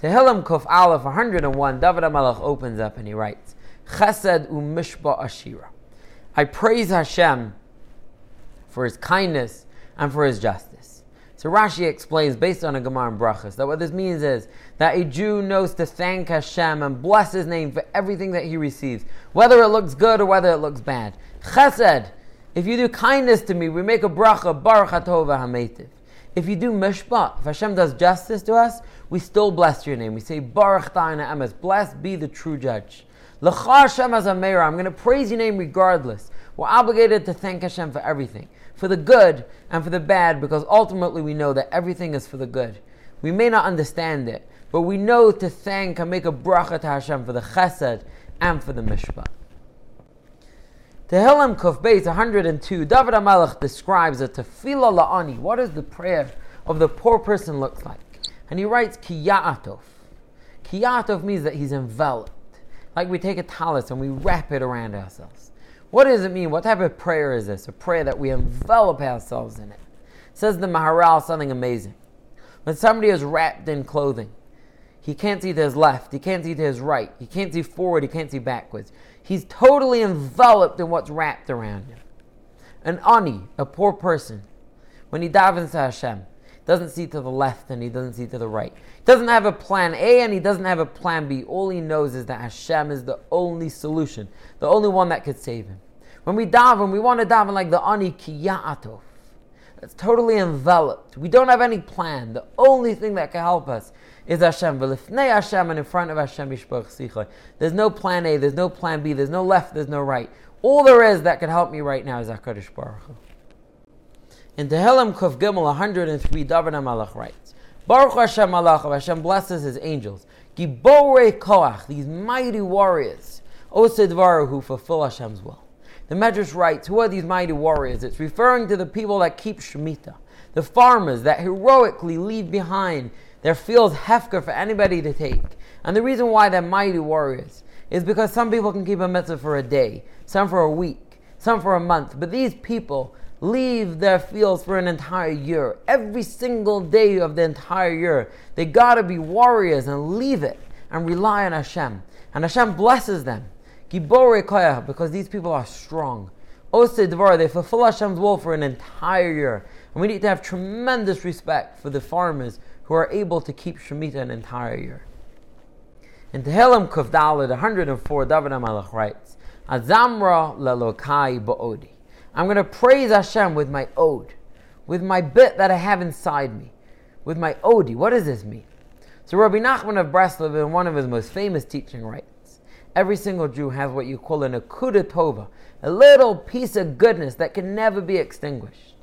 Tehillim Kuf Aleph 101, David HaMelech opens up and he writes, Chesed u'mishba ashira. I praise Hashem for his kindness and for his justice. So Rashi explains, based on a Gemara and Brachas, that what this means is that a Jew knows to thank Hashem and bless his name for everything that he receives, whether it looks good or whether it looks bad. Chesed, if you do kindness to me, we make a bracha, Baruch HaTov HaMeitiv. If you do mishpat, if Hashem does justice to us, we still bless your name. We say, Baruch Ta'ina Emes, blessed be the true judge. L'cha Hashem as I'm going to praise your name regardless. We're obligated to thank Hashem for everything, for the good and for the bad, because ultimately we know that everything is for the good. We may not understand it, but we know to thank and make a bracha to Hashem for the chesed and for the mishpat. Tehillim Kuf Beis 102, David HaMelech describes a tefillah la'ani. What does the prayer of the poor person look like? And he writes kiyatov. Kiyatov means that he's enveloped. Like we take a talis and we wrap it around ourselves. What does it mean? What type of prayer is this? A prayer that we envelop ourselves in it. Says the Maharal something amazing. When somebody is wrapped in clothing, he can't see to his left, he can't see to his right, he can't see forward, he can't see backwards. He's totally enveloped in what's wrapped around him. An ani, a poor person, when he davens to Hashem, doesn't see to the left and he doesn't see to the right. He doesn't have a plan A and he doesn't have a plan B. All he knows is that Hashem is the only solution, the only one that could save him. When we daven, we want to daven like the ani kiyatov. It's totally enveloped. We don't have any plan. The only thing that can help us is Hashem. V'lifnei Hashem and in front of Hashem There's no plan A, there's no plan B, there's no left, there's no right. All there is that can help me right now is HaKadosh Baruch Hu. In Tehillim Kuf Gimel 103, David HaMelech writes, Baruch Hashem Malach, Hashem blesses his angels. Giborei Koach, these mighty warriors. Osedvaru who fulfill Hashem's will. The Medrash writes, Who are these mighty warriors? It's referring to the people that keep Shemitah, the farmers that heroically leave behind their fields hefker for anybody to take. And the reason why they're mighty warriors is because some people can keep a mitzvah for a day, some for a week, some for a month, but these people leave their fields for an entire year. Every single day of the entire year, they gotta be warriors and leave it and rely on Hashem. And Hashem blesses them. Because these people are strong. Oh, Ose Dvar, they fulfill Hashem's will for an entire year. And we need to have tremendous respect for the farmers who are able to keep Shemitah an entire year. In Tehillim Kuf Dalet 104, David HaMelech writes, Azamra lelokai ba'odi. I'm going to praise Hashem with my ode, with my bit that I have inside me, with my odi. What does this mean? So Rabbi Nachman of Breslov, in one of his most famous teaching, writes, Every single Jew has what you call an akuda tova, a little piece of goodness that can never be extinguished.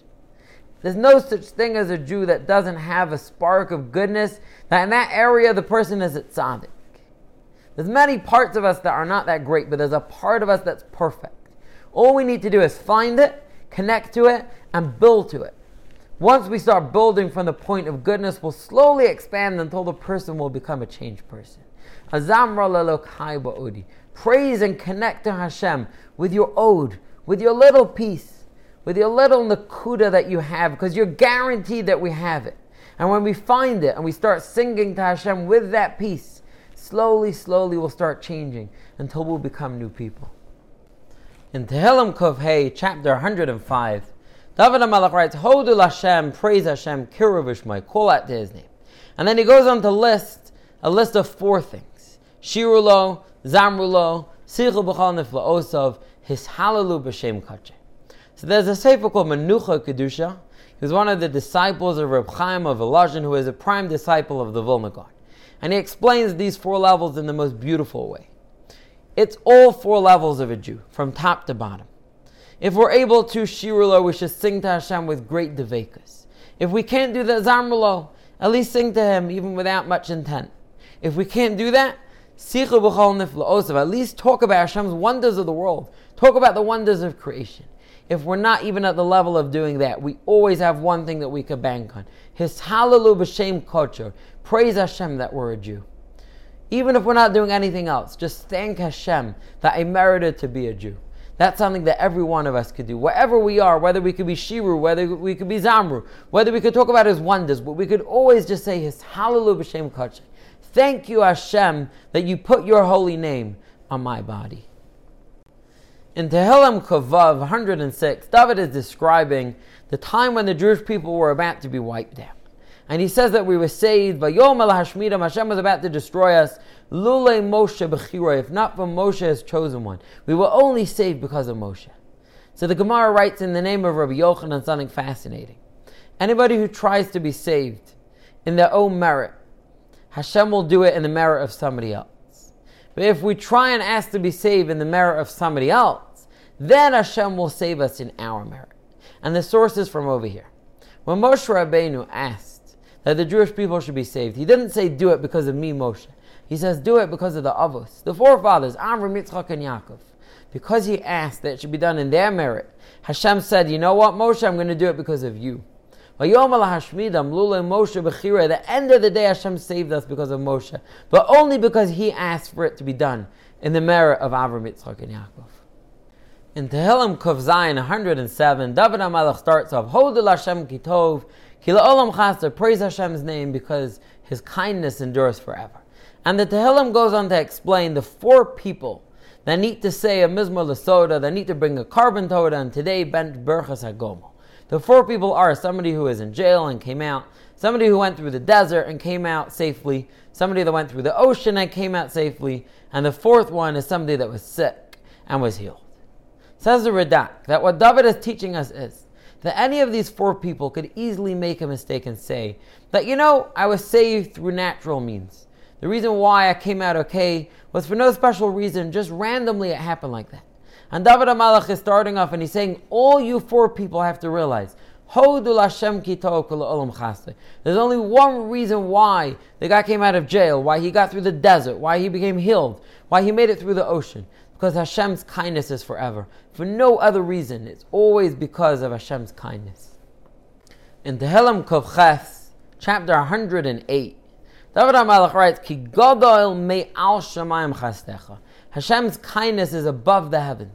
There's no such thing as a Jew that doesn't have a spark of goodness, that in that area the person is a tzaddik. There's many parts of us that are not that great, but there's a part of us that's perfect. All we need to do is find it, connect to it, and build to it. Once we start building from the point of goodness, we'll slowly expand until the person will become a changed person. Praise and connect to Hashem with your ode, with your little piece, with your little nakuda that you have, because you're guaranteed that we have it. And when we find it and we start singing to Hashem with that piece, slowly, slowly we'll start changing until we'll become new people. In Tehillim Kuf Hey, chapter 105, David HaMelech writes, Hodul Hashem, praise Hashem, Kiruvishmai, call out to his name. And then he goes on to list a list of four things. Shirulo, Zamrulo, Sichel B'chal Osav, Hishalalu B'Shem Kache. So there's a sefer called Menucha Kedusha. He was one of the disciples of Reb Chaim of Volozhin, who is a prime disciple of the Vilna Gaon. And he explains these four levels in the most beautiful way. It's all four levels of a Jew, from top to bottom. If we're able to shirulo, we should sing to Hashem with great devekas. If we can't do the zamrulo, at least sing to Him even without much intent. If we can't do that, at least talk about Hashem's wonders of the world. Talk about the wonders of creation. If we're not even at the level of doing that, we always have one thing that we could bank on. His hallelu b'shem culture. Praise Hashem that we're a Jew. Even if we're not doing anything else, just thank Hashem that I merited to be a Jew. That's something that every one of us could do. Wherever we are, whether we could be Shiru, whether we could be Zamru, whether we could talk about his wonders, but we could always just say his hallelu b'shem culture. Thank you, Hashem, that you put your holy name on my body. In Tehillim Kuf Vav 106, David is describing the time when the Jewish people were about to be wiped out. And he says that we were saved. Vayom el Hashmidim, Hashem was about to destroy us. Lule Moshe if not for Moshe has chosen one. We were only saved because of Moshe. So the Gemara writes in the name of Rabbi Yochanan something fascinating. Anybody who tries to be saved in their own merit, Hashem will do it in the merit of somebody else. But if we try and ask to be saved in the merit of somebody else, then Hashem will save us in our merit. And the source is from over here. When Moshe Rabbeinu asked, that the Jewish people should be saved. He didn't say do it because of me, Moshe. He says do it because of the Avos, the forefathers, Avram, Yitzchak, and Yaakov. Because he asked that it should be done in their merit, Hashem said, you know what, Moshe, I'm going to do it because of you. At the end of the day, Hashem saved us because of Moshe, but only because he asked for it to be done in the merit of Avram, Yitzchak, and Yaakov. In Tehillim Zayin 107, David HaMelech starts off, Hodel Hashem Kitov, Kila Olam Chasar, praise Hashem's name because His kindness endures forever. And the Tehillim goes on to explain the four people that need to say a Mizmor Lasoda, that need to bring a korban toda, and today bent Birkas HaGomel. The four people are somebody who is in jail and came out, somebody who went through the desert and came out safely, somebody that went through the ocean and came out safely, and the fourth one is somebody that was sick and was healed. Says the Radak that what David is teaching us is that any of these four people could easily make a mistake and say that, you know, I was saved through natural means. The reason why I came out okay was for no special reason, just randomly it happened like that. And David HaMelech is starting off and he's saying, all you four people have to realize, There's only one reason why the guy came out of jail, why he got through the desert, why he became healed, why he made it through the ocean because Hashem's kindness is forever. For no other reason. It's always because of Hashem's kindness. In Tehillim Kuf Ches, chapter 108, David HaMelech writes, Ki Godol me al shamayim chastecha. Hashem's kindness is above the heavens.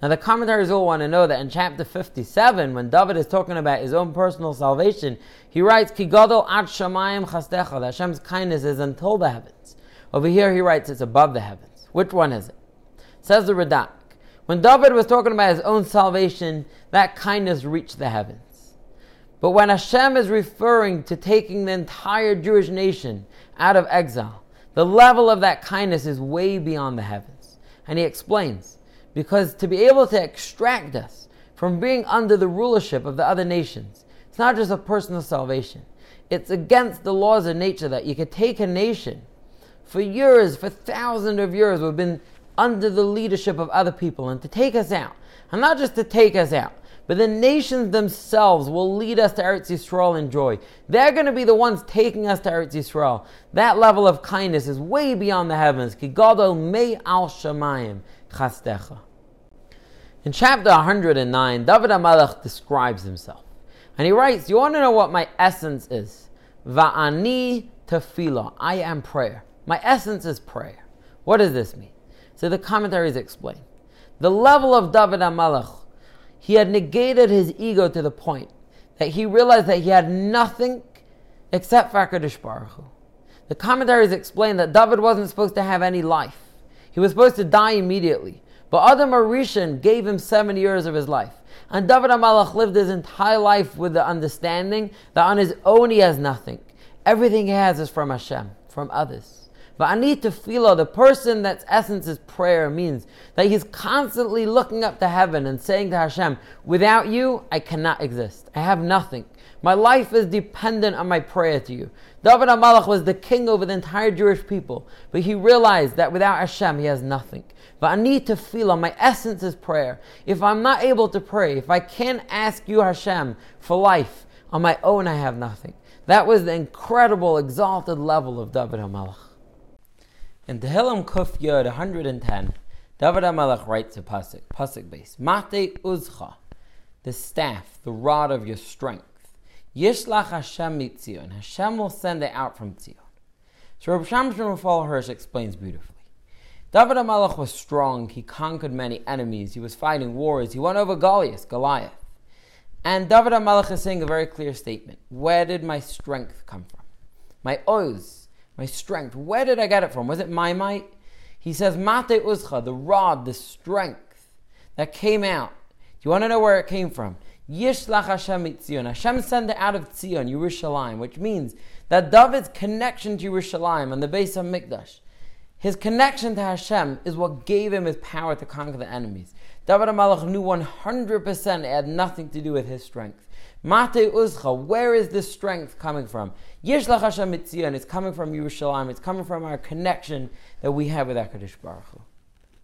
Now the commentaries all want to know that in chapter 57, when David is talking about his own personal salvation, he writes, Ki Godol ad shamayim chastecha. Hashem's kindness is until the heavens. Over here he writes it's above the heavens. Which one is it? Says the Radak, when David was talking about his own salvation, that kindness reached the heavens. But when Hashem is referring to taking the entire Jewish nation out of exile, the level of that kindness is way beyond the heavens. And he explains, because to be able to extract us from being under the rulership of the other nations, it's not just a personal salvation. It's against the laws of nature that you could take a nation for years, for thousands of years, we've been under the leadership of other people and to take us out. And not just to take us out, but the nations themselves will lead us to Eretz Yisrael in joy. They're going to be the ones taking us to Eretz Yisrael. That level of kindness is way beyond the heavens. Ki gadol me al shamayim chastecha. In chapter 109, David HaMelech describes himself. And he writes, You want to know what my essence is? Va'ani tefillah. I am prayer. My essence is prayer. What does this mean? So the commentaries explain. The level of David HaMelech, he had negated his ego to the point that he realized that he had nothing except for Baruch Hu. The commentaries explain that David wasn't supposed to have any life. He was supposed to die immediately. But Adam HaRishon gave him seven years of his life. And David HaMelech lived his entire life with the understanding that on his own he has nothing. Everything he has is from Hashem, from others. But I need to feel the person that's essence is prayer means that he's constantly looking up to heaven and saying to Hashem, without you, I cannot exist. I have nothing. My life is dependent on my prayer to you. David HaMelech was the king over the entire Jewish people, but he realized that without Hashem, he has nothing. But I need to feel my essence is prayer. If I'm not able to pray, if I can't ask you, Hashem, for life, on my own, I have nothing. That was the incredible, exalted level of David HaMelech. In Tehillim Kuf Yod 110, David HaMelech writes a pasuk, pasuk base, Mate Uzcha, the staff, the rod of your strength. Yishlach Hashem mitzion, Hashem will send it out from Tzion. So Rabbi Shamshon Refael Hirsch explains beautifully. David HaMelech was strong, he conquered many enemies, he was fighting wars, he won over Goliath, Goliath. And David HaMelech is saying a very clear statement. Where did my strength come from? My oz, My strength. Where did I get it from? Was it my might? He says, Mate Uzcha, the rod, the strength that came out. Do you want to know where it came from? Yishlach Hashem Tzion. Hashem sent it out of Tzion, Yerushalayim, which means that David's connection to Yerushalayim and the base of Mikdash, his connection to Hashem is what gave him his power to conquer the enemies. David HaMelech knew 100% it had nothing to do with his strength. Mate Uzcha, where is this strength coming from? Yishlach Hashem Tzion, it's coming from Yerushalayim, it's coming from our connection that we have with HaKadosh Baruch Hu.